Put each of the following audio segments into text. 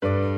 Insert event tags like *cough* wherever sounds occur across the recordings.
He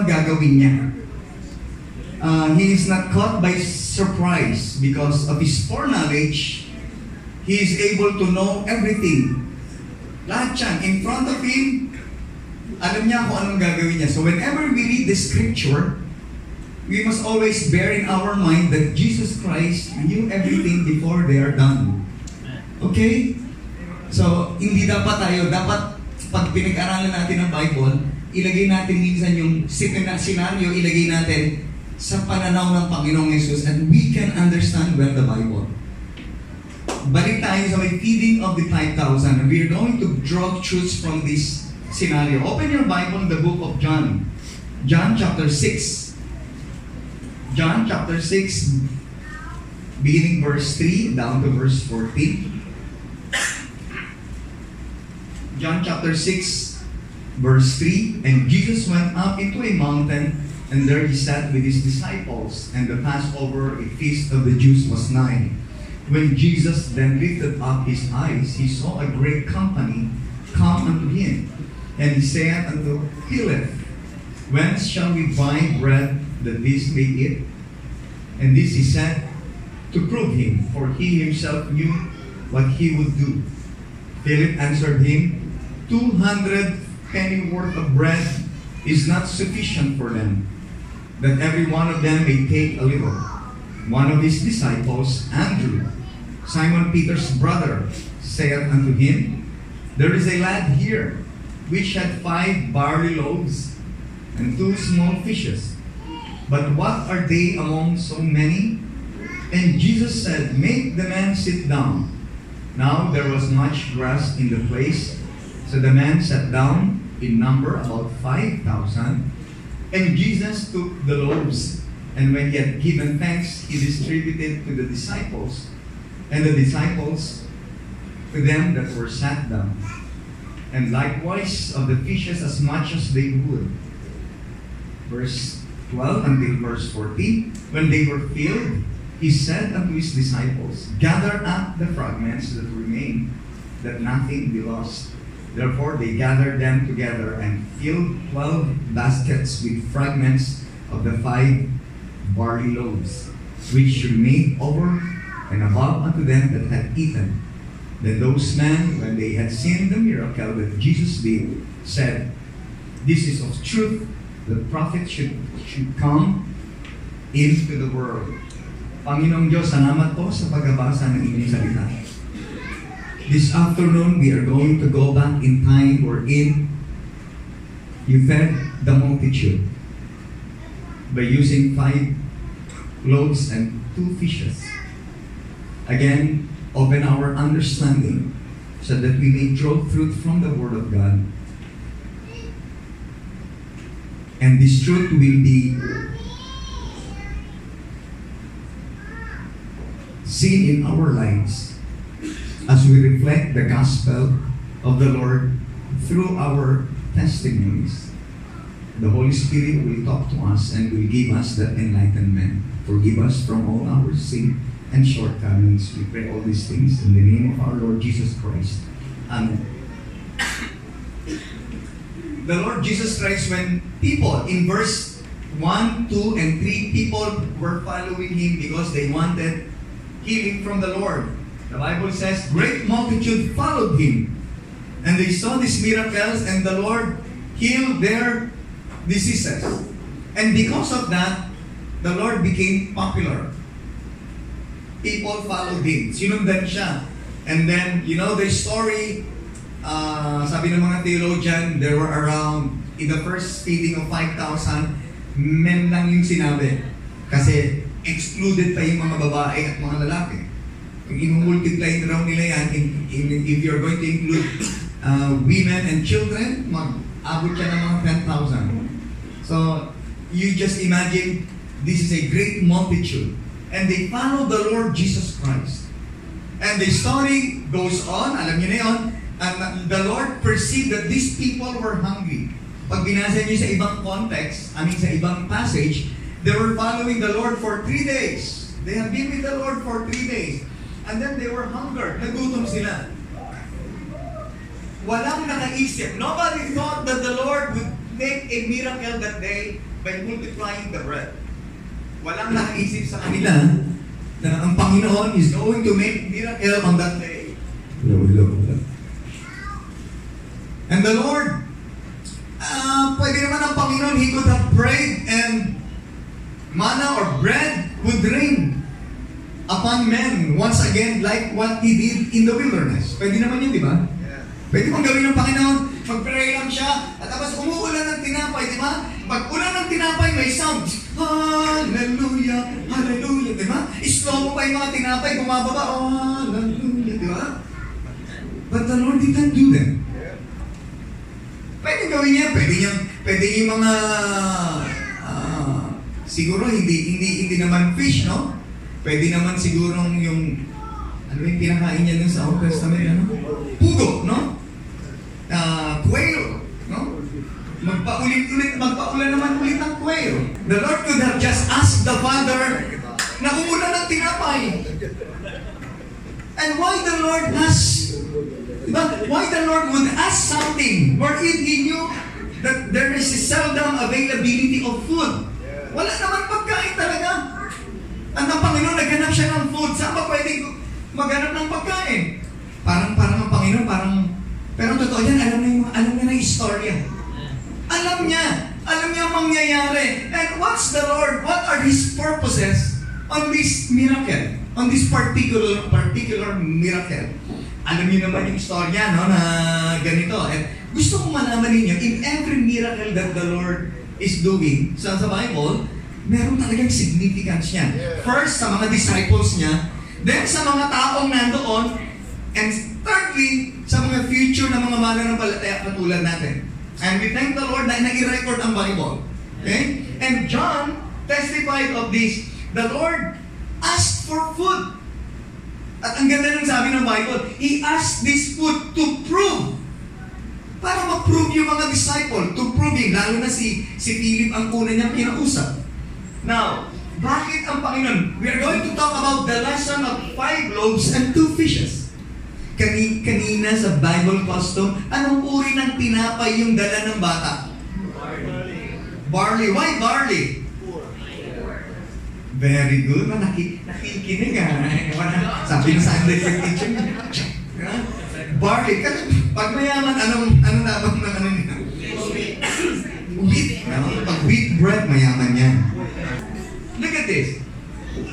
mga gagawin niya. Uh, he is not caught by surprise because of his foreknowledge. He is able to know everything. Lahat yan, in front of him, alam niya kung anong gagawin niya. So whenever we read the scripture, we must always bear in our mind that Jesus Christ knew everything before they are done. Okay? So, hindi dapat tayo, dapat pag pinag-aralan natin ang Bible, ilagay natin minsan yung scenario, ilagay natin sa pananaw ng Panginoong Yesus and we can understand well the Bible. Balik tayo sa may feeding of the 5,000 and we are going to draw truths from this scenario. Open your Bible in the book of John. John chapter 6. John chapter 6, beginning verse 3 down to verse 14. John chapter 6, verse 3 And Jesus went up into a mountain, and there he sat with his disciples, and the Passover, a feast of the Jews, was nigh. When Jesus then lifted up his eyes, he saw a great company come unto him. And he said unto Philip, Whence shall we buy bread that these may eat? And this he said to prove him, for he himself knew what he would do. Philip answered him, Two hundred penny worth of bread is not sufficient for them, that every one of them may take a little. One of his disciples, Andrew, Simon Peter's brother, said unto him, There is a lad here, which had five barley loaves and two small fishes. But what are they among so many? And Jesus said, Make the man sit down. Now there was much grass in the place, so the man sat down, in number about 5,000. And Jesus took the loaves, and when he had given thanks, he distributed to the disciples, and the disciples to them that were sat down. And likewise of the fishes as much as they would. Verse 12 until verse 14. When they were filled, he said unto his disciples, Gather up the fragments that remain, that nothing be lost. Therefore they gathered them together and filled twelve baskets with fragments of the five barley loaves, which remained over and above unto them that had eaten. Then those men, when they had seen the miracle that Jesus did, said, This is of truth, the prophet should, should come into the world. Panginoong Diyos, salamat po sa pagbabasa ng inyong salita. This afternoon, we are going to go back in time or wherein you fed the multitude by using five loaves and two fishes. Again, open our understanding so that we may draw fruit from the Word of God. And this truth will be seen in our lives as we reflect the gospel of the Lord through our testimonies. The Holy Spirit will talk to us and will give us that enlightenment. Forgive us from all our sin and shortcomings. We pray all these things in the name of our Lord Jesus Christ. Amen. The Lord Jesus Christ, when people in verse 1, 2, and 3, people were following him because they wanted healing from the Lord. The Bible says, great multitude followed him. And they saw these miracles, and the Lord healed their diseases. And because of that, the Lord became popular. People followed him. Sinundan siya. And then, you know the story, uh, sabi ng mga theologian, there were around, in the first feeding of 5,000, men lang yung sinabi. Kasi excluded pa yung mga babae at mga lalaki. I-multiply raw nila yan, in, in, if you're going to include uh, women and children, mag-abot siya ng mga 10,000. So, you just imagine, this is a great multitude. And they follow the Lord Jesus Christ. And the story goes on, alam niyo na yun, and the Lord perceived that these people were hungry. Pag binasa niyo sa ibang context, I mean sa ibang passage, they were following the Lord for three days. They have been with the Lord for three days. And then they were hungered. Nagutom sila. Walang nakaisip. Nobody thought that the Lord would make a miracle that day by multiplying the bread. Walang nakaisip sa kanila na ang Panginoon is going to make miracle on that day. And the Lord, uh, pwede naman ang Panginoon, He could have prayed and manna or bread would rain upon men once again like what He did in the wilderness. Pwede naman yun, di ba? Pwede bang gawin ng Panginoon? Mag-pray lang siya, at tapos umuulan ng tinapay, di ba? Pag ulan ng tinapay, may sound. Hallelujah, hallelujah, di ba? Slow mo pa yung mga tinapay, bumababa, hallelujah, di ba? But the Lord didn't do that. Pwede gawin niya, pwede niya, pwede yung mga, ah, siguro hindi, hindi, hindi naman fish, no? Pwede naman sigurong yung, ano yung pinakain niya dun sa Old Testament, ano? Pugo, no? uh, quail, no? Magpaulit-ulit, magpaulan naman ulit ng quail. The Lord could have just asked the Father na umulan ng tinapay. And why the Lord asks, diba? why the Lord would ask something wherein He knew that there is a seldom availability of food. Wala naman pagkain talaga. At ang Panginoon, naghanap siya ng food. Saan ba pwedeng maghanap ng pagkain? Parang, parang ang Panginoon, parang pero totoo yan, alam niya, yung, alam niya na yung istorya. Alam niya. Alam niya ang mangyayari. And what's the Lord? What are His purposes on this miracle? On this particular particular miracle? Alam niyo naman yung istorya, no, na ganito. And gusto kong malaman ninyo, in every miracle that the Lord is doing sa, sa Bible, meron talagang significance niya. First, sa mga disciples niya, then sa mga taong nandoon, and thirdly, sa mga future na mga mananampalataya katulad natin. And we thank the Lord na nai-record ang Bible. Okay? And John testified of this. The Lord asked for food. At ang ganda ng sabi ng Bible, He asked this food to prove. Para ma-prove yung mga disciple, to prove yung, lalo na si, si Philip ang una niyang kinausap. Now, bakit ang Panginoon? We are going to talk about the lesson of five loaves and two fishes. Kani, kanina sa Bible custom, anong uri ng tinapay yung dala ng bata? Barley. Barley. Why barley? Very good. Ma, naki, nakikinig ah. Wala, Sabi sa Sunday yung teacher. Ha? Barley. Kasi pag mayaman, anong, ano dapat ng ano nila? Wheat. No? Pag wheat bread, mayaman yan. This.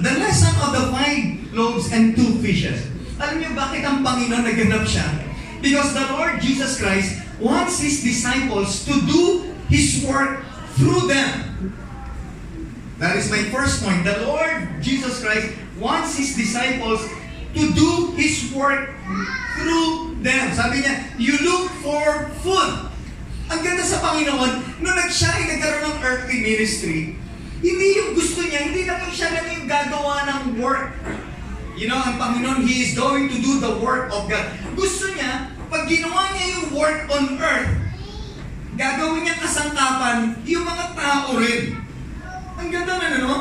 The lesson of the five loaves and two fishes. Alam niyo bakit ang Panginoon naganap siya? Because the Lord Jesus Christ wants His disciples to do His work through them. That is my first point. The Lord Jesus Christ wants His disciples to do His work through them. Sabi niya, you look for food. Ang ganda sa Panginoon, nung nag siya ay nagkaroon ng earthly ministry, hindi yung gusto niya, hindi na siya lang yung gagawa ng work. You know, ang Panginoon, He is going to do the work of God. Gusto niya, pag ginawa niya yung work on earth, gagawin niya kasangkapan yung mga tao rin. Ang ganda na no?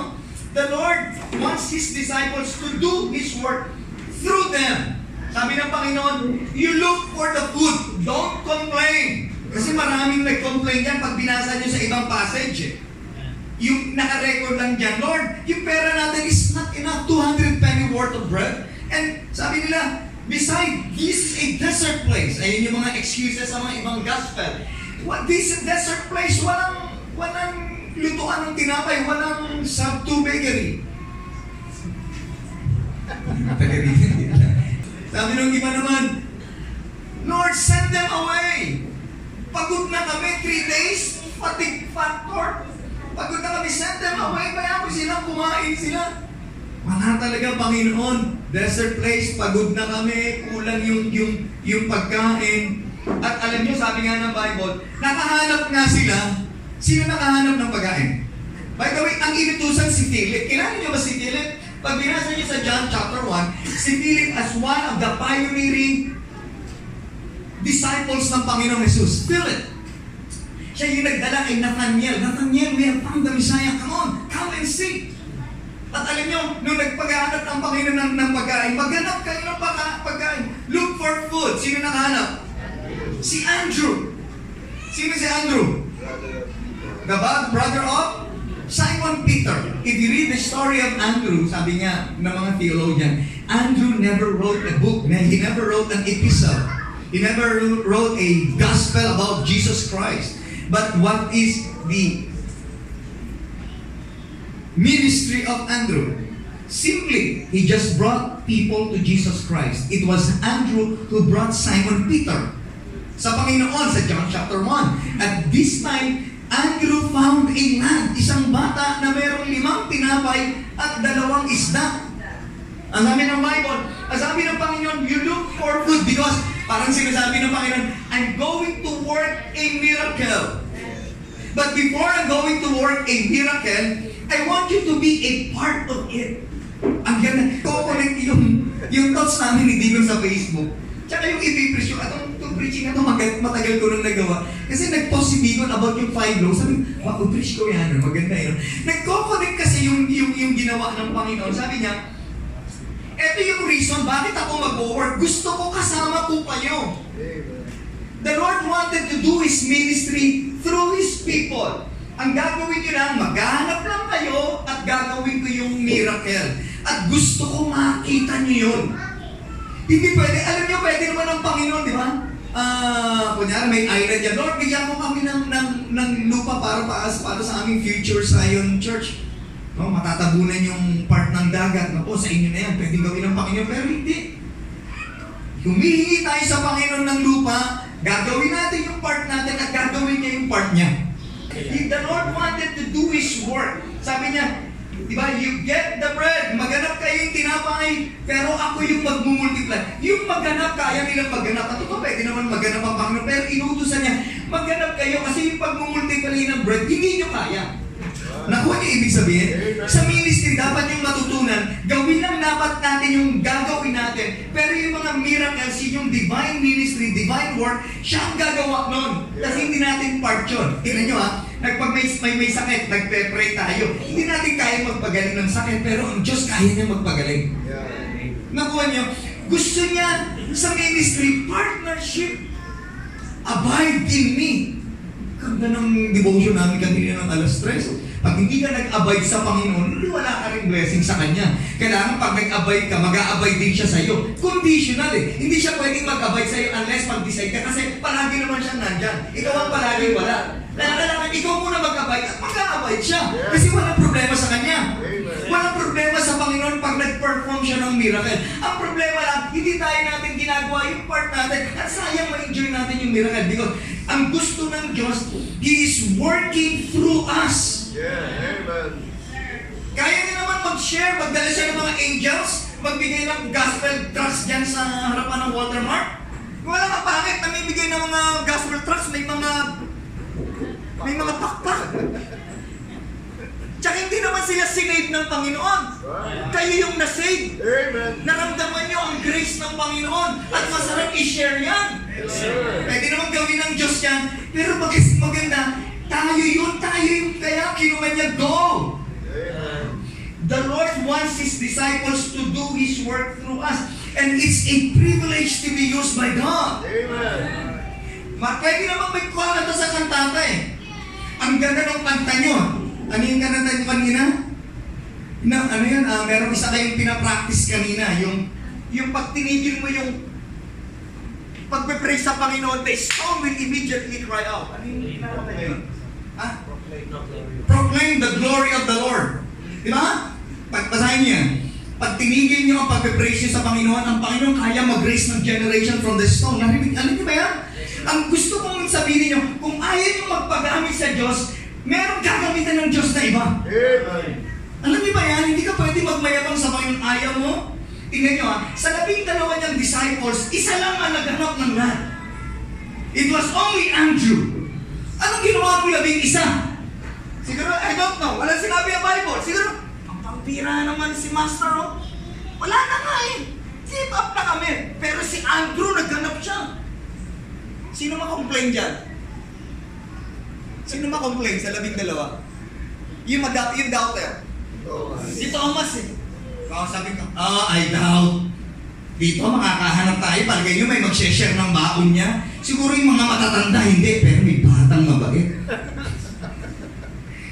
The Lord wants His disciples to do His work through them. Sabi ng Panginoon, you look for the food, don't complain. Kasi maraming nag-complain yan pag binasa niyo sa ibang passage. Eh. Yung naka-record lang dyan, Lord, yung pera natin is not enough, 200 penny worth of bread. And sabi nila, beside, this is a desert place. Ayun yung mga excuses sa mga ibang gospel. What, this is a desert place, walang, walang lutuan ng tinapay, walang sub-2 bakery. *laughs* Sabi nung iba naman, Lord, send them away. Pagod na kami, three days, fatigue factor. Pagod na kami, send them away. Ko silang kumain sila. Wala talaga, Panginoon. Desert place, pagod na kami, kulang yung, yung, yung pagkain. At alam niyo, sabi nga ng Bible, nakahanap nga sila. Sino nakahanap ng pagkain? By the way, ang inutusan si Philip. Kilala niyo ba si Philip? Pag binasa niyo sa John chapter 1, si Philip as one of the pioneering disciples ng Panginoong Jesus. Philip. Siya yung nagdala kay Nathaniel. Nathaniel, we have found the Messiah. Come on, come and see. At alam niyo, nung nagpaghahanap ng Panginoon ng, ng pagkain, maghanap kayo ng pagka, pagkain. Look for food. Sino nakahanap? Si Andrew. Sino si Andrew? The brother of Simon Peter. If you read the story of Andrew, sabi niya ng mga theologian, Andrew never wrote a book. He never wrote an epistle. He never wrote a gospel about Jesus Christ. But what is the ministry of Andrew? Simply, he just brought people to Jesus Christ. It was Andrew who brought Simon Peter sa Panginoon sa John chapter 1. At this time, Andrew found a man, isang bata na mayroong limang tinapay at dalawang isda. Ang sabi ng Bible, ang sabi ng Panginoon, you look for food because parang sinasabi ng Panginoon, I'm going to work a miracle. But before I'm going to work a miracle, I want you to be a part of it. Ang ganda. Kukunik yung, yung thoughts namin ni Dino sa Facebook. Tsaka yung i-preach yung, atong itong preaching na ito, matagal ko nang nagawa. Kasi nag-post si Digon about yung five loaves. Sabi, wow, preach ko yan. Maganda yun. Nagko-connect kasi yung, yung, yung ginawa ng Panginoon. Sabi niya, ito yung reason bakit ako mag-work. Gusto ko kasama ko kayo. The Lord wanted to do His ministry through His people. Ang gagawin nyo lang, maghanap lang kayo at gagawin ko yung miracle. At gusto ko makita nyo yun. Hindi pwede, alam nyo, pwede naman ang Panginoon, di ba? Ah, kunyari may island yan. Lord, bigyan mo kami ng, ng, ng lupa para, para, para sa aming future Zion Church. No, matatabunan yung part ng dagat. Naku, sa inyo na yan. Pwedeng gawin ng Panginoon. Pero hindi. Humihingi tayo sa Panginoon ng lupa, gagawin natin yung part natin at gagawin niya yung part niya. If the Lord wanted to do His work, sabi niya, di ba, you get the bread, maganap kayo yung tinapay, pero ako yung magmumultiply. Yung maganap, kaya nilang maganap. At ito, pwede naman maganap ang Panginoon, pero inutusan niya, maganap kayo kasi yung pagmumultiply ng bread, hindi niyo kaya. Nakuha niyo ibig sabihin? Sa ministry, dapat yung matutunan, gawin lang dapat natin yung gagawin natin. Pero yung mga miracles, yung divine ministry, divine work, siya ang gagawa nun. Kasi hindi natin part yun. Tingnan nyo ha, nagpag may, may, may sakit, nagpe-pray tayo. Hindi natin kaya magpagaling ng sakit, pero ang Diyos kaya niya magpagaling. Nakuha niyo, gusto niya sa ministry, partnership. Abide in me. Ganda ng devotion namin kanina ng alas 3. Pag hindi ka nag-abide sa Panginoon, hindi wala ka rin blessing sa Kanya. Kailangan pag nag-abide ka, mag-a-abide din siya sa iyo. Conditional eh. Hindi siya pwedeng mag-abide sa iyo unless mag-decide ka kasi palagi naman siyang nandyan. Ikaw ang palagi wala. Kaya kailangan ikaw muna mag-abide at mag-a-abide siya. Kasi walang problema sa Kanya. Walang problema sa Panginoon pag nag-perform siya ng miracle. Ang problema lang, hindi tayo natin ginagawa yung part natin at sayang ma-enjoy natin yung miracle because ang gusto ng Diyos, He is working through us. Yeah, amen. Kaya niya naman mag-share, magdala siya ng mga angels, magbigay ng gospel tracts dyan sa harapan ng watermark. Wala nga pangit na may bigay ng mga gospel tracts, may mga may mga pakpak. Tsaka hindi naman sila sinave ng Panginoon. Kayo yung nasave. Amen. Naramdaman nyo ang grace ng Panginoon at masarap i-share yan. Pwede naman gawin ng Diyos yan, pero mag maganda, tayo yun, tayo yung kaya kinuha niya, go! The Lord wants His disciples to do His work through us. And it's a privilege to be used by God. Amen. Ma, pwede naman may kwalata sa kantata eh. Ang ganda ng kanta nyo. Ano yung kanta nyo kanina? Na, ano yan, ah, meron isa kayong pinapractice kanina. Yung, yung pag tinigil mo yung pagpe-pray sa Panginoon, the stone will immediately cry out. Ano yung kinakanta yun? Ha? Proclaim the glory of the Lord. Di ba? Pagpasahin niyo yan. Pag tinigil niyo ang pagpe-praise niyo sa Panginoon, ang Panginoon kaya mag-raise ng generation from the stone. Narinig, alam niyo ba yan? Ang gusto kong sabihin niyo, kung ayaw niyo magpagamit sa Diyos, meron gagamitan ng Diyos na iba. Amen. Alam niyo ba yan? Hindi ka pwede magmayabang sa Panginoon. Ayaw mo? Tingnan niyo ha, sa labing dalawa niyang disciples, isa lang ang naghanap ng lahat. It was only Andrew. Anong ginawa ko labing isa? Siguro, I don't know. Wala sinabi ang Bible. Siguro, ang Bira naman si Master, oh. Wala na nga eh. Zip up na kami. Pero si Andrew, nagganap siya. Sino ma-complain dyan? Sino ma-complain sa labing dalawa? Yung, mag- yung doubter. Si Thomas eh. Kaya sabi ko, ah, I doubt. Dito makakahanap tayo, palagay nyo may mag-share ng baon niya. Siguro yung mga matatanda, hindi. Pero may batang mabait.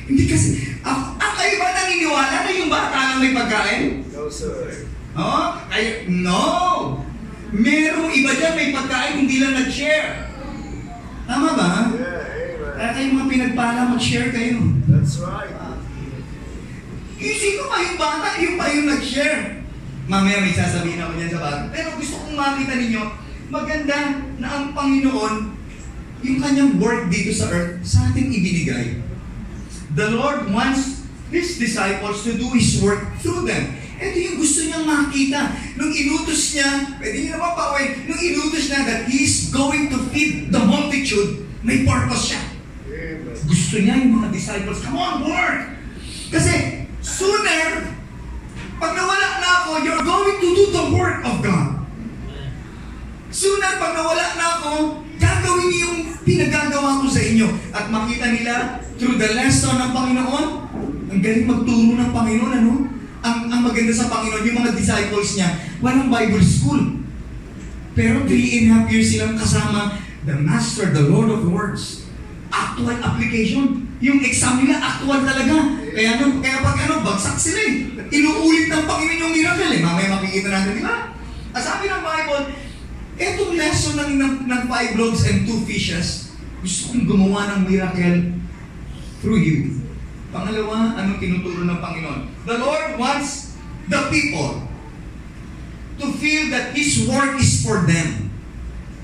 hindi kasi, ako, ah, kayo ba naniniwala na yung bata lang may pagkain? No, sir. Oh, kayo, no! Merong iba dyan may pagkain, hindi lang nag-share. Tama ba? Yeah, amen. Kaya kayo mga pinagpala, mag-share kayo. That's right. Eh, sino pa yung bata? Yung pa yung nag-share. Mamaya may sasabihin ako niyan sa bata. Pero gusto kong makita ninyo, maganda na ang Panginoon, yung kanyang work dito sa earth, sa ating ibinigay. The Lord wants His disciples to do His work through them. Ito yung gusto niyang makita. Nung inutos niya, pwede niyo naman pauwi, nung inutos niya that He's going to feed the multitude, may purpose siya. Gusto niya yung mga disciples, come on, work! Kasi sooner, pag nawala na ako, you're going to do the work of God. Sooner, pag nawala na ako, gagawin niyo yung pinagagawa ko sa inyo. At makita nila, through the lesson ng Panginoon, ang galing magturo ng Panginoon, ano? Ang, ang maganda sa Panginoon, yung mga disciples niya, walang Bible school. Pero three and a half years silang kasama the Master, the Lord of Lords. Actual application. Yung exam nila, actual talaga. Kaya, ano, kaya pag ano, bagsak sila eh. Inuulit ng Panginoon yung miracle eh. Mamaya makikita natin, di ba? Ang sabi ng Bible, etong lesson ng, ng, ng five loaves and two fishes, gusto kong gumawa ng miracle through you. Pangalawa, anong tinuturo ng Panginoon? The Lord wants the people to feel that His work is for them.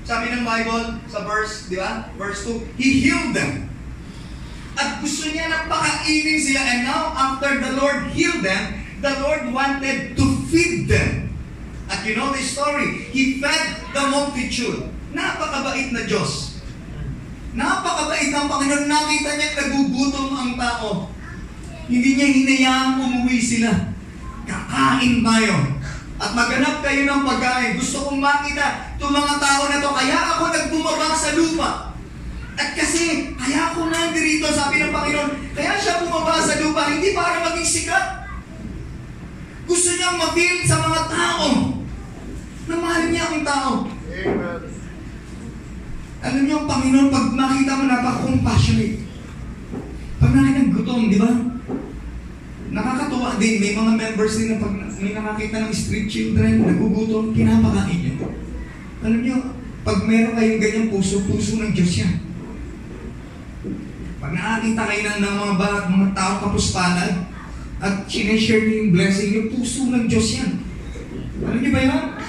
Sabi ng Bible sa verse, di ba? Verse 2, He healed them. At gusto niya na pakainin sila. And now, after the Lord healed them, the Lord wanted to feed them. At you know the story. He fed the multitude. Napakabait na Diyos. Napakabait ng Panginoon. Nakita niya nagugutom ang tao. Hindi niya hinayaang umuwi sila. Kakain tayo. At maghanap kayo ng pagkain. Gusto kong makita itong mga tao na to. Kaya ako nagbumaba sa lupa. At kasi, kaya ako nandirito, sabi ng Panginoon, kaya siya bumaba sa lupa, hindi para maging sikat. Gusto niyang ma-feel sa mga tao na mahal niya ang tao. Amen. Alam niyo, ang Panginoon, pag makita mo, napaka-compassionate. Pag nakita ng gutom, di ba? Nakakatuwa din, may mga members din na pag may nakakita ng street children, nagugutom, pinapakain niyo. Alam niyo, pag meron kayong ganyang puso, puso ng Diyos yan. Pag nakakita kayo ng, ng mga, ba, mga taong kapuspanan, at sineshare niyo yung blessing niyo, puso ng Diyos yan. Alam niyo ba yan?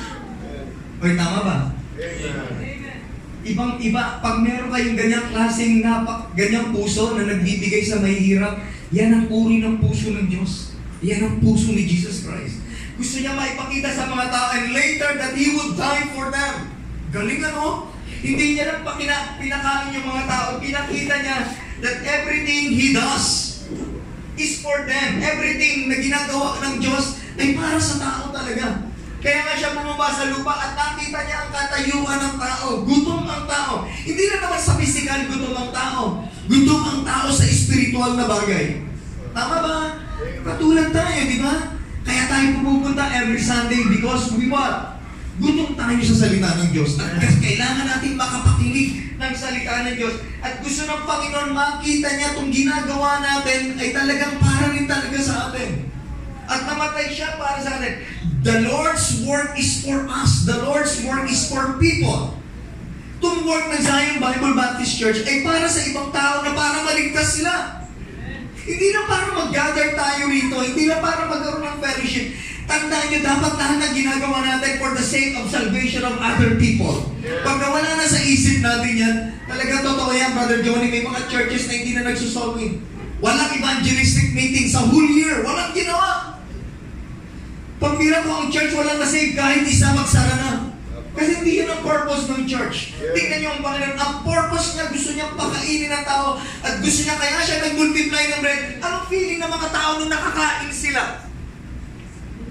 Oy, tama ba? Amen. Ibang iba, pag meron kayong ganyang klaseng napak, ganyang puso na nagbibigay sa mahihirap, yan ang uri ng puso ng Diyos. Yan ang puso ni Jesus Christ. Gusto niya maipakita sa mga tao and later that He would die for them. Galing ano? Hindi niya lang pakina, pinakain yung mga tao. Pinakita niya that everything He does is for them. Everything na ginagawa ng Diyos ay para sa tao talaga. Bumaba sa lupa at nakita niya ang katayuan ng tao. Gutom ang tao. Hindi na naman sa physical gutom ang tao. Gutom ang tao sa spiritual na bagay. Tama ba? Katulad tayo, di ba? Kaya tayo pumupunta every Sunday because we what? Gutom tayo sa salita ng Diyos. At kailangan natin makapakinig ng salita ng Diyos. At gusto ng Panginoon makita niya itong ginagawa natin ay talagang para rin talaga sa atin. At namatay siya para sa atin. The Lord's work is for us. The Lord's work is for people. Itong work ng Zion Bible Baptist Church ay para sa ibang tao na para maligtas sila. Hindi na para mag-gather tayo rito. Hindi na para magkaroon ng fellowship. Tandaan nyo, dapat lahat ng ginagawa natin for the sake of salvation of other people. Pag nawala na sa isip natin yan, talaga totoo yan, Brother Johnny, may mga churches na hindi na nagsusolving. Walang evangelistic meeting sa whole year. Walang ginawa. Pambira ko ang church, walang nasave kahit isa magsara na. Kasi hindi yun ang purpose ng church. Yeah. Tingnan niyo ang Panginoon. Ang purpose niya, gusto niya pakainin ng tao at gusto niya kaya siya nag-multiply ng bread. Anong feeling ng mga tao nung nakakain sila?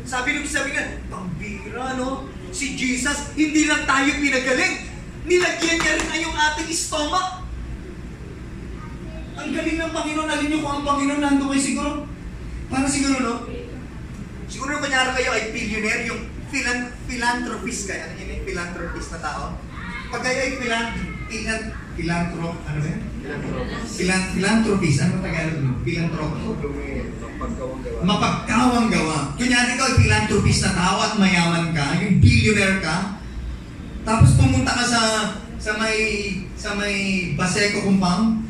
Sabi nung sabi nga, pambira, no? Si Jesus, hindi lang tayo pinagaling. Nilagyan niya rin na yung ating stomach. Ang galing ng Panginoon. Alam niyo kung ang Panginoon nando kayo siguro. Para siguro, no? Siguro kunyari kayo ay billionaire, yung philan philanthropist kayo. Ano yun yung philanthropist na tao? Pag kayo ay philan philan philanthrop, ano ba yan? Philan philanthropist, ano Tagalog mo? Philanthropo. Mapagkawang gawa. Mapagkawang gawa. Kunyari ikaw ay philanthropist na tao at mayaman ka, yung billionaire ka, tapos pumunta ka sa sa may sa may Baseco compound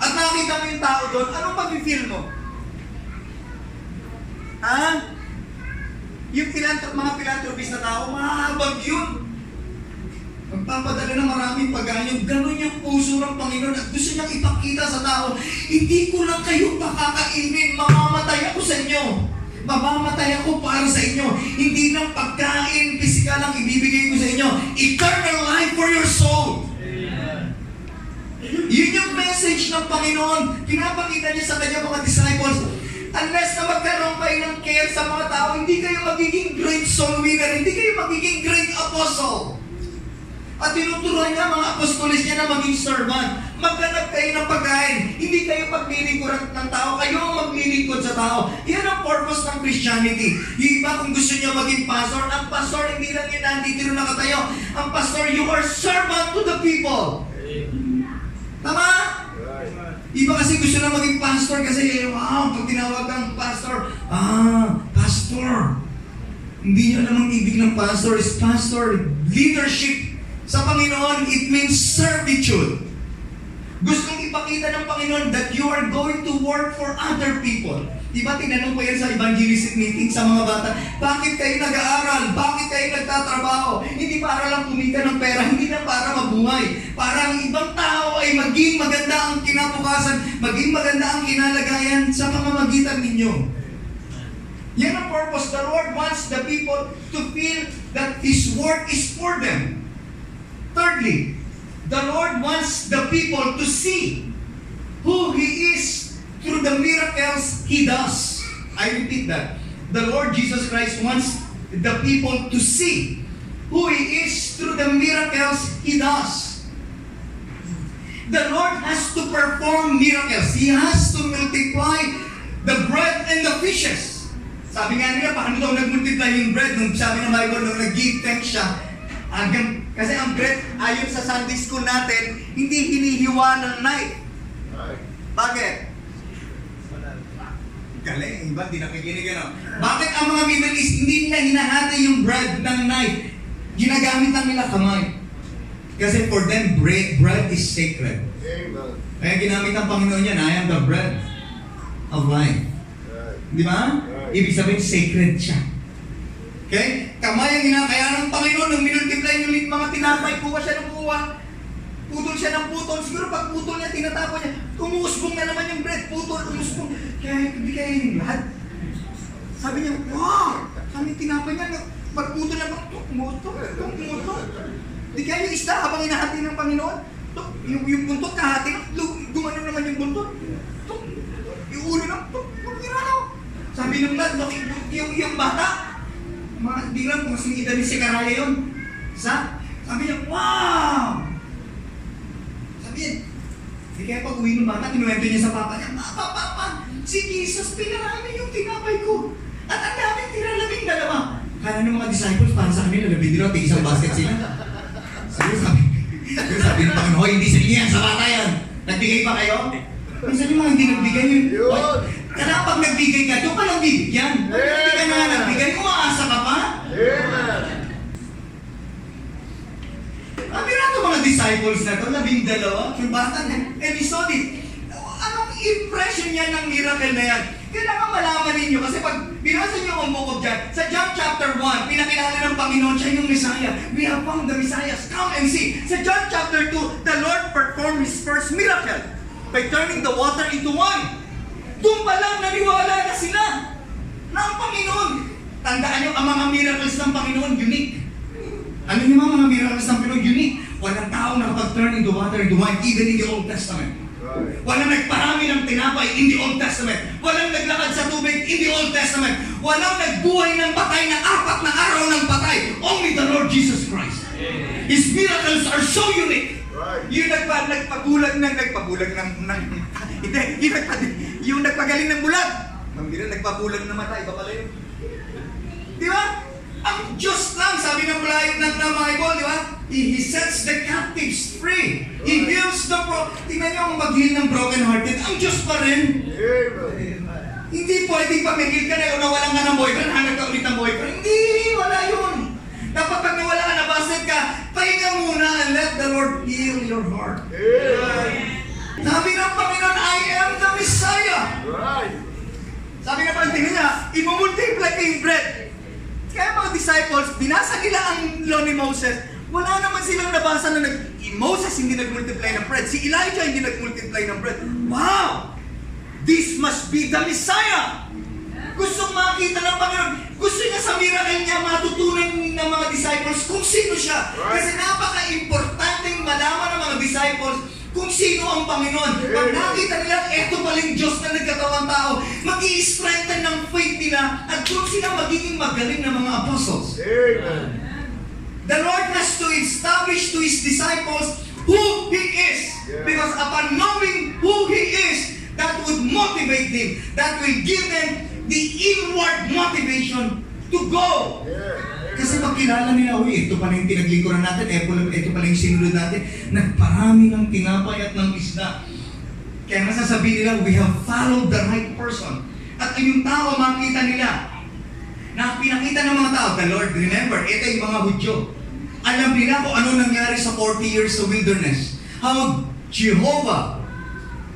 at nakita mo yung tao doon, anong pag-feel mo? Ha? Yung philanthrop, mga philanthropist na tao, mahabag yun. Magpapadala ng maraming pagganyo. Ganon yung puso ng Panginoon at gusto niyang ipakita sa tao, hindi ko lang kayo pakakainin, mamamatay ako sa inyo. Mamamatay ako para sa inyo. Hindi lang pagkain, pisikal ang ibibigay ko sa inyo. Eternal life for your soul. Yun yung message ng Panginoon. Pinapakita niya sa kanyang mga disciples. Unless na magkaroon kayo ng care sa mga tao, hindi kayo magiging great soul winner, hindi kayo magiging great apostle. At tinuturuan niya mga apostolis niya na maging servant. Maghanap kayo ng pagkain. Hindi kayo paglilingkod ng tao. Kayo ang maglilingkod sa tao. Yan ang purpose ng Christianity. Yung iba kung gusto niya maging pastor, ang pastor hindi lang yun nandito nakatayo. Ang pastor, you are servant to the people. Tama? Right. Kasi gusto na maging pastor kasi, wow, pag tinawag kang pastor, ah, pastor. Hindi niyo alam ang ibig ng pastor is pastor, leadership. Sa Panginoon, it means servitude. Gustong ipakita ng Panginoon that you are going to work for other people. Diba tinanong ko yan sa evangelistic meeting sa mga bata, bakit kayo nag-aaral? Bakit kayo nagtatrabaho? Hindi para lang kumita ng pera, hindi na para mabuhay. Para ang ibang tao ay maging maganda ang kinabukasan, maging maganda ang kinalagayan sa pamamagitan ninyo. Yan ang purpose. The Lord wants the people to feel that His work is for them. Thirdly, the Lord wants the people to see who He is through the miracles He does. I repeat that. The Lord Jesus Christ wants the people to see who He is through the miracles He does. The Lord has to perform miracles. He has to multiply the bread and the fishes. Sabi nga nila, paano daw nag-multiply yung bread? Nung sabi ng Bible, nung nag-give thanks siya, hanggang, kasi ang bread, ayon sa Sunday school natin, hindi hinihiwa ng knife. Right. Bakit? Galing, iba, di nakikinig ano. Bakit ang mga Middle East, hindi nila hinahati yung bread ng knife? Ginagamit lang nila kamay. Kasi for them, bread, bread is sacred. Amen. Kaya ginamit ng Panginoon yan, I am the bread of life. Di ba? Ibig sabihin, sacred siya. Okay? Kamay ang ginakaya ng Panginoon nung minultiply yung mga tinapay, kuha siya ng kuha. Putol siya ng putol. Siguro pag putol niya, tinatapon niya. Umuusbong na naman yung bread. Putol, umusbong. Kaya yung lahat. Sabi niya, wow! Sabi niya, tinapay niya. Pag putol niya, tuk, tumutol, tuk, tumutol. Di kaya yung isda habang inahati ng Panginoon. Tuk, yung, yung buntot kahati, gumano naman yung buntot. Tuk, yung ulo ng tuk, ginano. Sabi ng lad, yung, yung bata, mga, di lang kung kasing edad ni Sekaraya yun. Sa, sabi niya, wow! Sabi niya, di kaya pag uwi ng bata, kinuwento niya sa papa niya, Papa, Papa, si Jesus pinarami yung tinapay ko. At ang daming tira labing dalawa. Kala ng mga disciples, para sa kanila, labing dalawa, tig isang basket sila. Sabi, sabi, sabi, sabi ng Panginoon, "Hoy, hindi sa inyo yan, sa bata yan. Nagbigay pa kayo? Minsan yung mga hindi nagbigay yun. Yun. Kaya pag nagbigay ka, doon ka lang bibigyan. Pag hindi ka na nagbigay, umaasa ka pa. Amen. Ang mga disciples na to, labing dalawa, yung bata na, and he saw it. Impression niya ng miracle na yan? Kailangan malaman ninyo kasi pag binasa niyo ang book of John, sa John chapter 1, pinakilala ng Panginoon siya yung Messiah. We have found the Messiah. Come and see. Sa John chapter 2, the Lord performed His first miracle by turning the water into wine. Doon pa lang naniwala na sila na ang Panginoon. Tandaan niyo, ang mga miracles ng Panginoon, unique. Ano yung mga miracles ng Panginoon? Unique. Walang tao nakapag-turn into water into wine, even in the Old Testament. Walang nagparami ng tinapay in the Old Testament. Walang naglakad sa tubig in the Old Testament. Walang nagbuhay ng patay na apat na araw ng patay. Only the Lord Jesus Christ. His miracles are so unique. Yung nagpa, nagpabulag ng, nagpabulag ng, ng *laughs* hindi, yung, nagpa, yung nagpagaling ng bulag. Ang nagpabulag ng mata, iba pala yun. Di ba? Ang Diyos lang, sabi ng Bible, ng, ng Bible, di ba? He, he sets the captives free. He heals the bro... Tingnan niyo ang mag-heal ng broken hearted. Ang Diyos pa rin. Amen. Hindi pwedeng nag-heal ka na, nawalan ka ng boyfriend, hanap ka ulit ng boyfriend. Hindi, wala yun. Dapat pag nawala ka, nabasted ka, pahinga muna and let the Lord heal your heart. Amen. Sabi ng Panginoon, I am the Messiah. Right. Sabi nga pala, tingnan niya, imumultiply ko yung bread. Kaya mga disciples, binasa nila ang law ni Moses. Wala naman silang nabasa na nag... Moses hindi nag-multiply ng bread. Si Elijah hindi nag-multiply ng bread. Wow! This must be the Messiah! Gusto makita ng Panginoon. Gusto niya sa miracle niya matutunan ng mga disciples kung sino siya. Kasi napaka-importanteng malaman ng mga disciples kung sino ang Panginoon. Pag nakita nila, eto paling Diyos na nagkatawang tao, mag strengthen ng faith nila at doon sila magiging magaling na mga apostles. Amen. The Lord has to establish to His disciples who He is. Yeah. Because upon knowing who He is, that would motivate them. That will give them the inward motivation to go. Yeah. Kasi pag kilala nila, uy, ito pala yung pinaglingkuran natin, pala, ito pala yung sinunod natin, nagparami ng tinapay at ng isda. Kaya masasabihin nila, we have followed the right person. At yung tao, makita nila, na pinakita ng mga tao, the Lord, remember, ito yung mga Hudyo. Alam nila kung ano nangyari sa 40 years sa wilderness. How Jehovah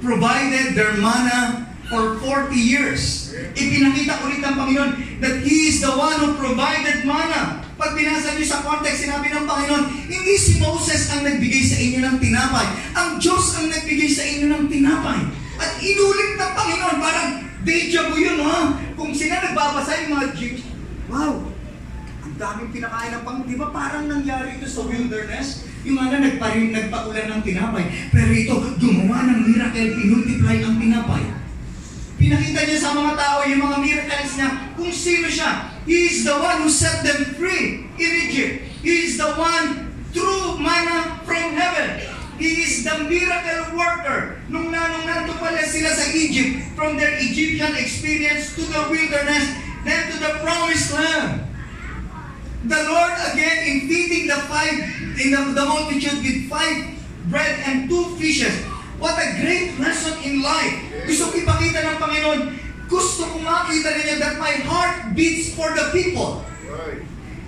provided their manna for 40 years. Ipinakita ulit ng Panginoon that He is the one who provided manna. Pag binasa niyo sa context, sinabi ng Panginoon, hindi si Moses ang nagbigay sa inyo ng tinapay. Ang Diyos ang nagbigay sa inyo ng tinapay. At inulit ng Panginoon, parang deja vu yun, ha? Kung sila nagbabasa yung mga Jews, wow, ang daming pinakain ng Panginoon. Di ba parang nangyari ito sa wilderness? Yung ano, nagparin, nagpaulan ng tinapay. Pero ito, gumawa ng miracle, pinultiply ang tinapay. Pinakita niya sa mga tao yung mga miracles niya kung sino siya. He is the one who set them free in Egypt. He is the one true manna from heaven. He is the miracle worker. Nung nanong nandun pala sila sa Egypt, from their Egyptian experience to the wilderness, then to the promised land. The Lord again in feeding the five in the, the multitude with five bread and two fishes. What a great lesson in life. Gusto ko ipakita ng Panginoon, gusto ko makita ninyo that my heart beats for the people.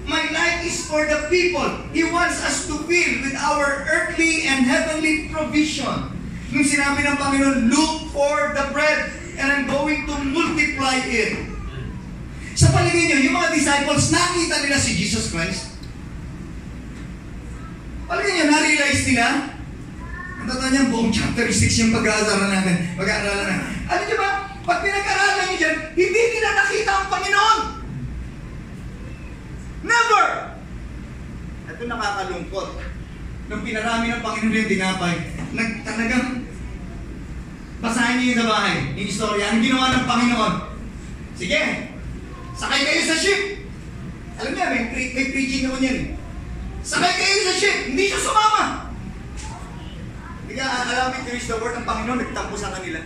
My life is for the people. He wants us to fill with our earthly and heavenly provision. Nung sinabi ng Panginoon, look for the bread and I'm going to multiply it. Sa paligid nyo, yung mga disciples, nakita nila si Jesus Christ. Paligid nyo, na-realize nila. Niya, buong chapter 6 yung pag-aaralan natin. Pag-aaralan natin. Alam niyo ba, pag pinag-aaralan niyo dyan, hindi nila nakita ang Panginoon. Never! Ito nakakalungkot. Nung pinarami ng Panginoon yung tinapay, nag, basahin niyo yung sa bahay, yung istorya. Ang ginawa ng Panginoon, sige, sakay kayo sa ship. Alam niya, may, pre- may preaching ako niyan. eh. Sakay kayo sa ship, hindi siya sumama. Hindi ka alam to reach the word ng Panginoon, nagtampo sa kanila.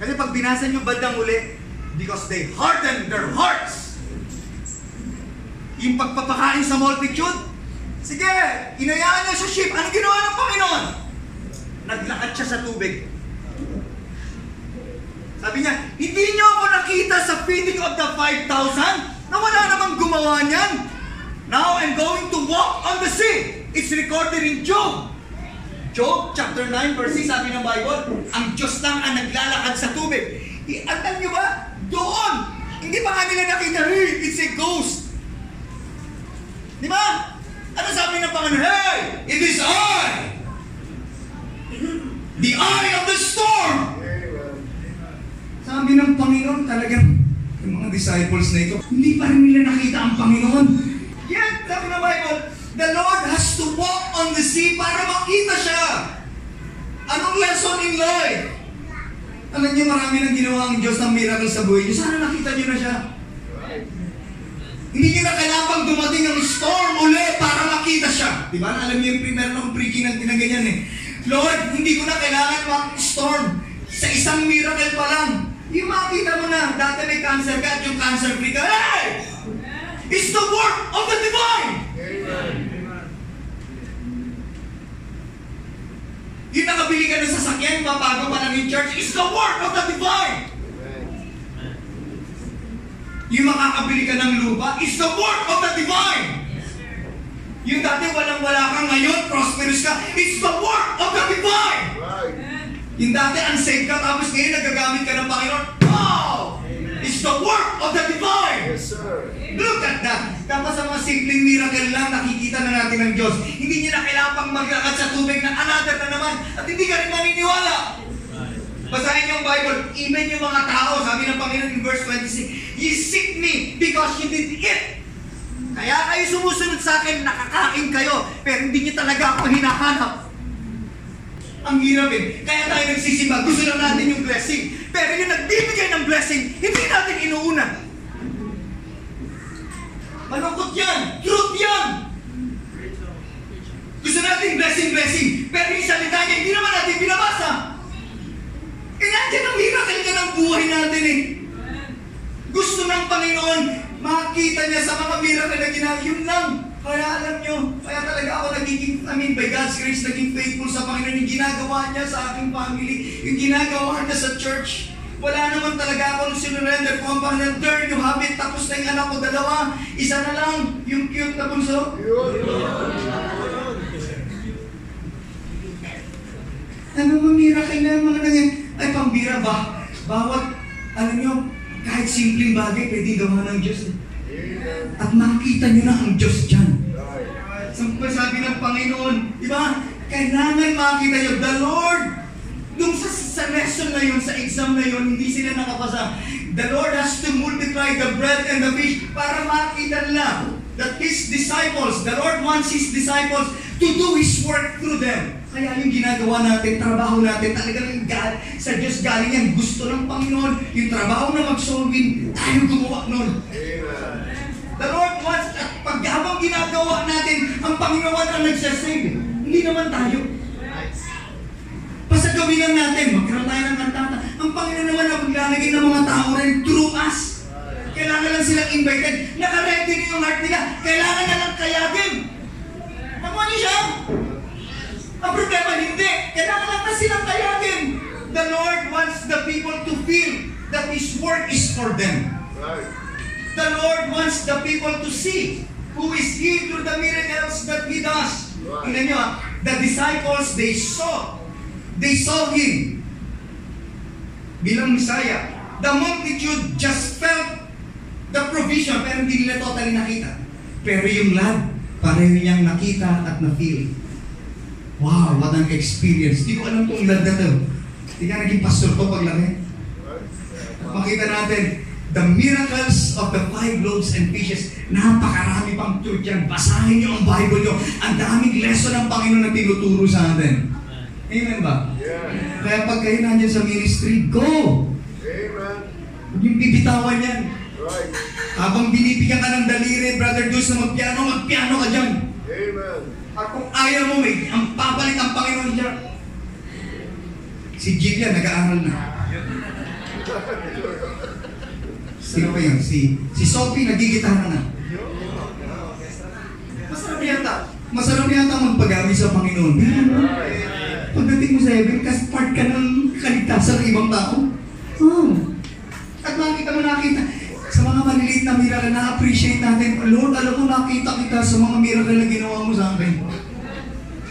Kasi pag binasa niyo bandang uli, because they hardened their hearts. Yung pagpapakain sa multitude, sige, inayaan niya sa ship. Ano ginawa ng Panginoon? Naglakad siya sa tubig. Sabi niya, hindi niyo ako nakita sa feeding of the 5,000 na wala namang gumawa niyan. Now I'm going to walk on the sea. It's recorded in Job. Job chapter 9 verse 6 sabi ng Bible, ang Diyos lang ang naglalakad sa tubig. I- Alam niyo ba? Doon! Hindi pa nga nila nakita, hey, it's a ghost. Di ba? Ano sabi ng Panginoon? Hey, it is I! The eye of the storm! Sabi ng Panginoon talagang yung mga disciples na ito, hindi pa rin nila nakita ang Panginoon. Yet, sabi ng Bible, the Lord has to walk on the sea para makita siya. Anong lesson in life? Alam niyo, marami nang ginawa ang Diyos ng miracle sa buhay niyo. Sana nakita niyo na siya. Hindi niyo na kailangan dumating ang storm uli para makita siya. Di ba? Alam niyo yung primer ng preaching ng tinaganyan eh. Lord, hindi ko na kailangan mang storm. Sa isang miracle pa lang. Yung makita mo na, dati may cancer ka at yung cancer free ka. Hey! It's the work of the divine! Nakabili ka ng sasakyan, mabago pa lang yung church, it's the work of the divine! Yung makakabili ka ng lupa, it's the work of the divine! Yung dati walang-wala ka ngayon, prosperous ka, it's the work of the divine! Yung dati unsaved ka, tapos ngayon nagagamit ka ng Panginoon, wow! It's the work of the divine! Yes, sir. Look at that! Tapos sa mga simpleng miracle lang, nakikita na natin ng Diyos. Hindi niya na kailangan pang maglakad sa tubig na another na naman at hindi ka rin maniniwala. Basahin yung Bible, even yung mga tao, sabi ng Panginoon in verse 26, You seek me because you did it. Kaya kayo sumusunod sa akin, nakakain kayo, pero hindi niyo talaga ako hinahanap. Ang hirap eh. Kaya tayo nagsisimba, gusto lang natin yung blessing. Pero yung nagbibigay ng blessing, hindi natin inuuna. Malungkot yan! Truth yan! Gusto natin blessing, blessing. Pero yung salita niya, hindi naman natin binabasa. Eh, nandiyan ang miracle ka ng buhay natin eh. Gusto ng Panginoon, makita niya sa mga miracle na ginawa. Yun lang. Kaya alam nyo, kaya talaga ako nagiging, I mean, by God's grace, naging faithful sa Panginoon. Yung ginagawa niya sa aking family, yung ginagawa niya sa church. Wala naman talaga ako nung sinurrender ko ang Panginoon. There you have it. Tapos na yung anak ko, dalawa. Isa na lang, yung cute na bunso. Ano ba miracle na mga nangyay? Ay, pambira ba? Bawat, alam nyo, kahit simpleng bagay, pwede gawa ng Diyos. eh. At makita nyo na ang Diyos dyan. Sabi ng Panginoon, di ba? Kailangan makita nyo, the Lord, nung sa, sa lesson na yun, sa exam na yun, hindi sila nakapasa. The Lord has to multiply the bread and the fish para makita nila that His disciples, the Lord wants His disciples to do His work through them. Kaya yung ginagawa natin, trabaho natin, talagang gal, sa Diyos galing yan. Gusto ng Panginoon, yung trabaho na mag-solving, tayo gumawa nun. The Lord wants, at pag habang ginagawa natin, ang Panginoon ang nagsasave. Hindi naman tayo. Gawin lang natin, magkaroon tayo ng kantata. Ang Panginoon naman ang maglalagay ng mga tao rin through us. Kailangan lang silang invited. Naka-ready na yung heart nila. Kailangan na lang kayagin. Nakuha niyo siya? Ang problema hindi. Kailangan lang na silang kayagin. The Lord wants the people to feel that His work is for them. The Lord wants the people to see who is He through the miracles that He does. Right. Tingnan nyo ah, the disciples, they saw. They saw Him bilang Messiah. The multitude just felt the provision, pero hindi nila totally nakita. Pero yung lad, pareho niyang nakita at na-feel. Wow, what an experience. Di ko alam kung lad na to. Hindi ka naging pastor to paglaki. Makita natin, the miracles of the five loaves and fishes. Napakarami pang truth yan. Basahin niyo ang Bible niyo. Ang daming lesson ng Panginoon na tinuturo sa atin. Amen ba? Kaya pag kayo nandiyan sa ministry, go! Huwag yung bibitawan yan. Habang binibigyan ka ng daliri, Brother Diyos na magpiano, magpiano ka dyan. At kung ayaw mo, may, ang papalit ang Panginoon dyan. Si Jillian, nag-aaral na. Sino ba yun? Si, si Sophie, nagigitara na. Masarap yata. Masarap yata magpagami sa Panginoon. Pagdating mo sa heaven, kasi part ka ng kaligtasan ng ibang tao. Oh. At makita mo nakita, sa mga maliliit na miracle, na-appreciate natin, Lord, alam mo, nakita kita sa mga miracle na ginawa mo sa akin.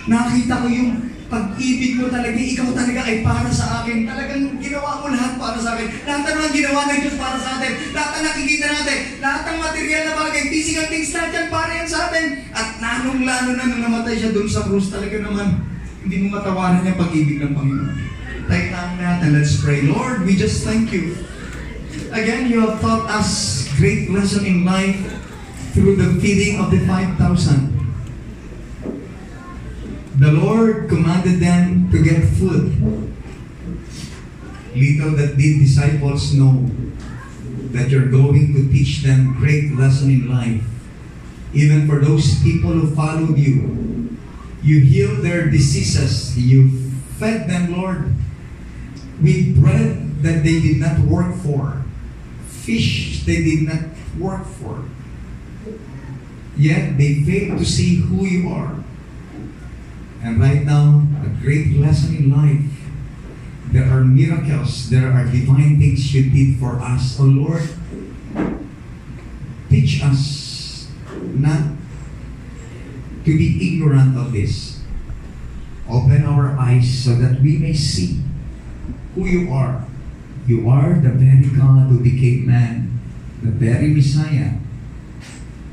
Nakita ko yung pag-ibig mo talaga, ikaw talaga ay para sa akin. Talagang ginawa mo lahat para sa akin. Lahat ng ginawa ng Diyos para sa atin. Lahat ng nakikita natin. Lahat ng material na bagay, physical things, lahat yan para yan sa atin. At lalong-lalo na nung namatay siya doon sa krus, talaga naman, hindi mo matawanan yung pag-ibig ng Panginoon. Tayo lang natin, let's pray. Lord, we just thank you. Again, you have taught us great lesson in life through the feeding of the 5,000. The Lord commanded them to get food. Little that did disciples know that you're going to teach them great lesson in life. Even for those people who followed you, you healed their diseases. You fed them, Lord, with bread that they did not work for, fish they did not work for. Yet they failed to see who you are. And right now, a great lesson in life. There are miracles, there are divine things you did for us. Oh Lord, teach us not to be ignorant of this. Open our eyes so that we may see who you are. You are the very God who became man, the very Messiah,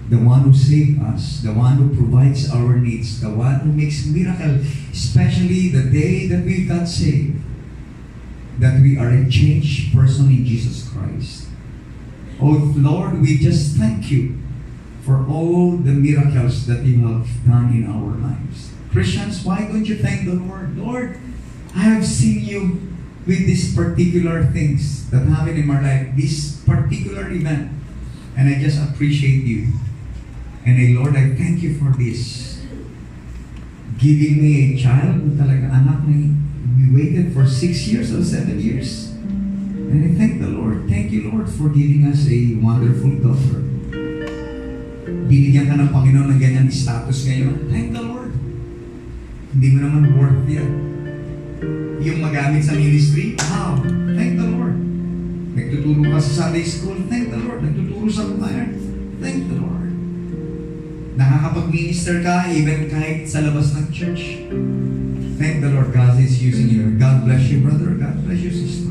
the one who saved us, the one who provides our needs, the one who makes miracle, especially the day that we got saved, that we are a changed person in Jesus Christ. Oh Lord, we just thank you for all the miracles that you have done in our lives. Christians, why don't you thank the Lord? Lord, I have seen you with these particular things that happen in my life, this particular event, and I just appreciate you. And I, Lord, I thank you for this. Giving me a child na talaga anak ni we waited for six years or seven years. And I thank the Lord. Thank you, Lord, for giving us a wonderful daughter. Binigyan ka ng Panginoon ng ganyan status ngayon. Thank the Lord. Hindi mo naman worth yan. Yung magamit sa ministry, wow, thank the Lord. Nagtuturo ka sa Sunday school, thank the Lord. Nagtuturo sa choir, thank the Lord. Nakakapag-minister ka even kahit sa labas ng church. Thank the Lord God is using you. God bless you, brother. God bless you, sister.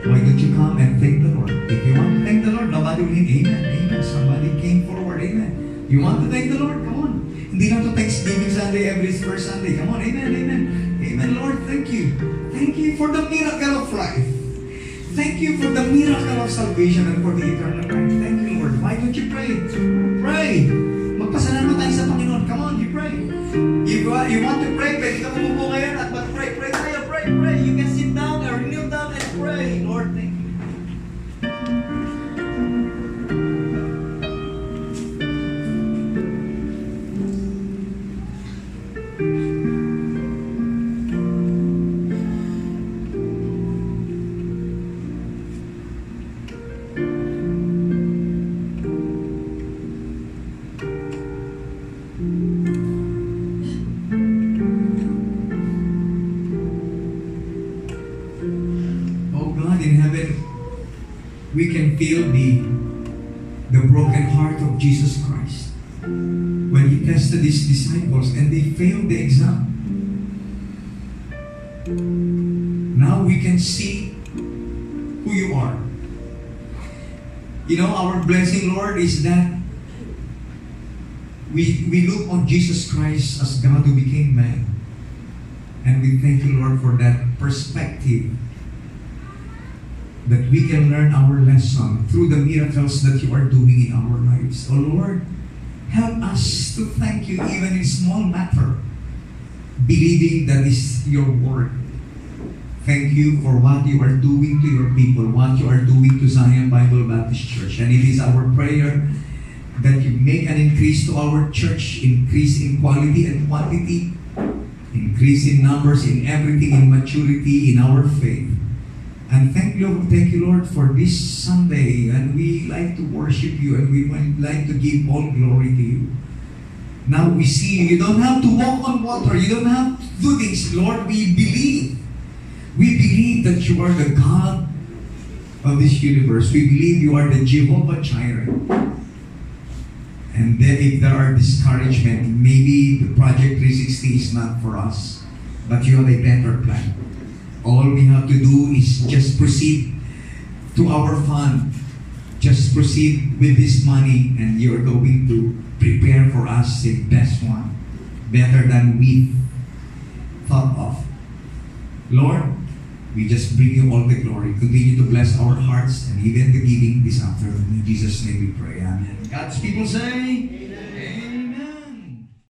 Why don't you come and thank the Lord? If you want to thank the Lord, nobody will amen, amen. Somebody came forward, amen. You want to thank the Lord? Come on. Hindi lang to Thanksgiving Sunday every first Sunday. Come on, amen, amen. Amen, Lord, thank you. Thank you for the miracle of life. Thank you for the miracle of salvation and for the eternal life. Thank you, Lord. Why don't you pray? Pray. Magpasalamat tayo sa Panginoon. Come on, you pray. You, you want to pray, pwede ka bumubo ngayon You know, our blessing, Lord, is that we, we look on Jesus Christ as God who became man. And we thank you, Lord, for that perspective that we can learn our lesson through the miracles that you are doing in our lives. Oh Lord, help us to thank you even in small matter, believing that is your word. Thank you for what you are doing to your people, what you are doing to Zion Bible Baptist Church. And it is our prayer that you make an increase to our church, increase in quality and quantity, increase in numbers, in everything, in maturity, in our faith. And thank you, thank you, Lord, for this Sunday. And we like to worship you and we like to give all glory to you. Now we see you. You don't have to walk on water. You don't have to do things. Lord, we believe. We believe that you are the God of this universe. We believe you are the Jehovah Jireh. And then if there are discouragement, maybe the Project 360 is not for us. But you have a better plan. All we have to do is just proceed to our fund. Just proceed with this money and you're going to prepare for us the best one. Better than we thought of. Lord, we just bring you all the glory. Continue to bless our hearts and even the giving this afternoon. In Jesus' name we pray. Amen. God's people say,